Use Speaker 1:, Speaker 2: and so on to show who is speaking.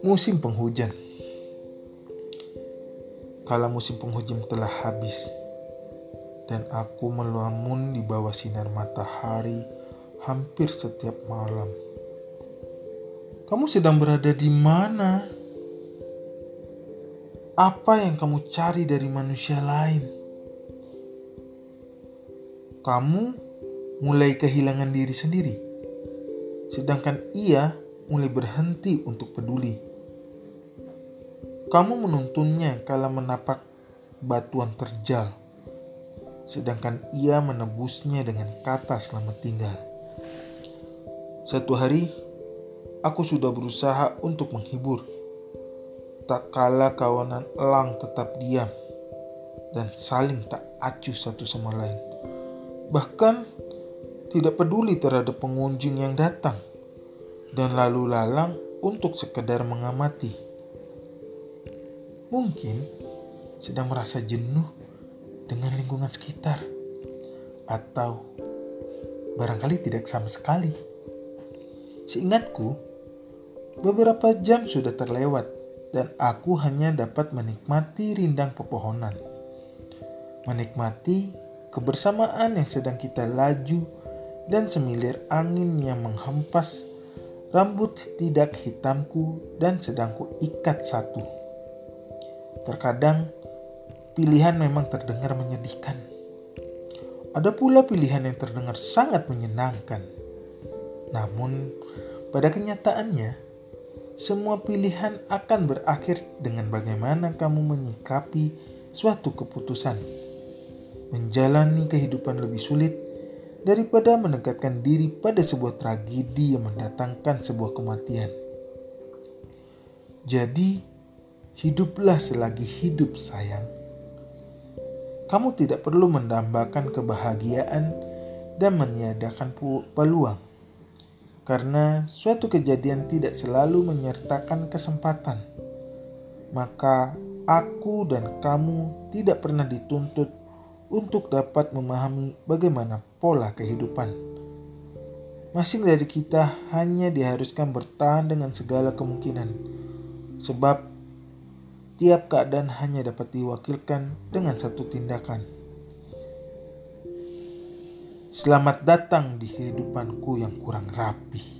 Speaker 1: Musim penghujan. Kala musim penghujan telah habis dan aku melamun di bawah sinar matahari hampir setiap malam. Kamu sedang berada di mana? Apa yang kamu cari dari manusia lain? Kamu mulai kehilangan diri sendiri, sedangkan ia mulai berhenti untuk peduli. Kamu menuntunnya kala menapak batuan terjal, sedangkan ia menebusnya dengan kata selamat tinggal. Satu hari, aku sudah berusaha untuk menghibur. Tak kala kawanan elang tetap diam dan saling tak acuh satu sama lain. Bahkan tidak peduli terhadap pengunjung yang datang dan lalu lalang untuk sekedar mengamati mungkin sedang merasa jenuh dengan lingkungan sekitar, atau barangkali tidak sama sekali. Seingatku, beberapa jam sudah terlewat, dan aku hanya dapat menikmati rindang pepohonan, menikmati kebersamaan yang sedang kita laju, dan semilir angin yang menghempas rambut tidak hitamku dan sedang ku ikat satu. Terkadang pilihan memang terdengar menyedihkan. Ada pula pilihan yang terdengar sangat menyenangkan. Namun, pada kenyataannya, semua pilihan akan berakhir dengan bagaimana kamu menyikapi suatu keputusan. Menjalani kehidupan lebih sulit daripada menekatkan diri pada sebuah tragedi yang mendatangkan sebuah kematian. Jadi, Hiduplah selagi hidup sayang. Kamu tidak perlu mendambakan kebahagiaan dan meniadakan peluang. Karena suatu kejadian tidak selalu menyertakan kesempatan. Maka aku dan kamu tidak pernah dituntut untuk dapat memahami bagaimana pola kehidupan. Masing dari kita hanya diharuskan bertahan dengan segala kemungkinan, sebab Tiap keadaan hanya dapat diwakilkan dengan satu tindakan. Selamat datang di kehidupanku yang kurang rapi.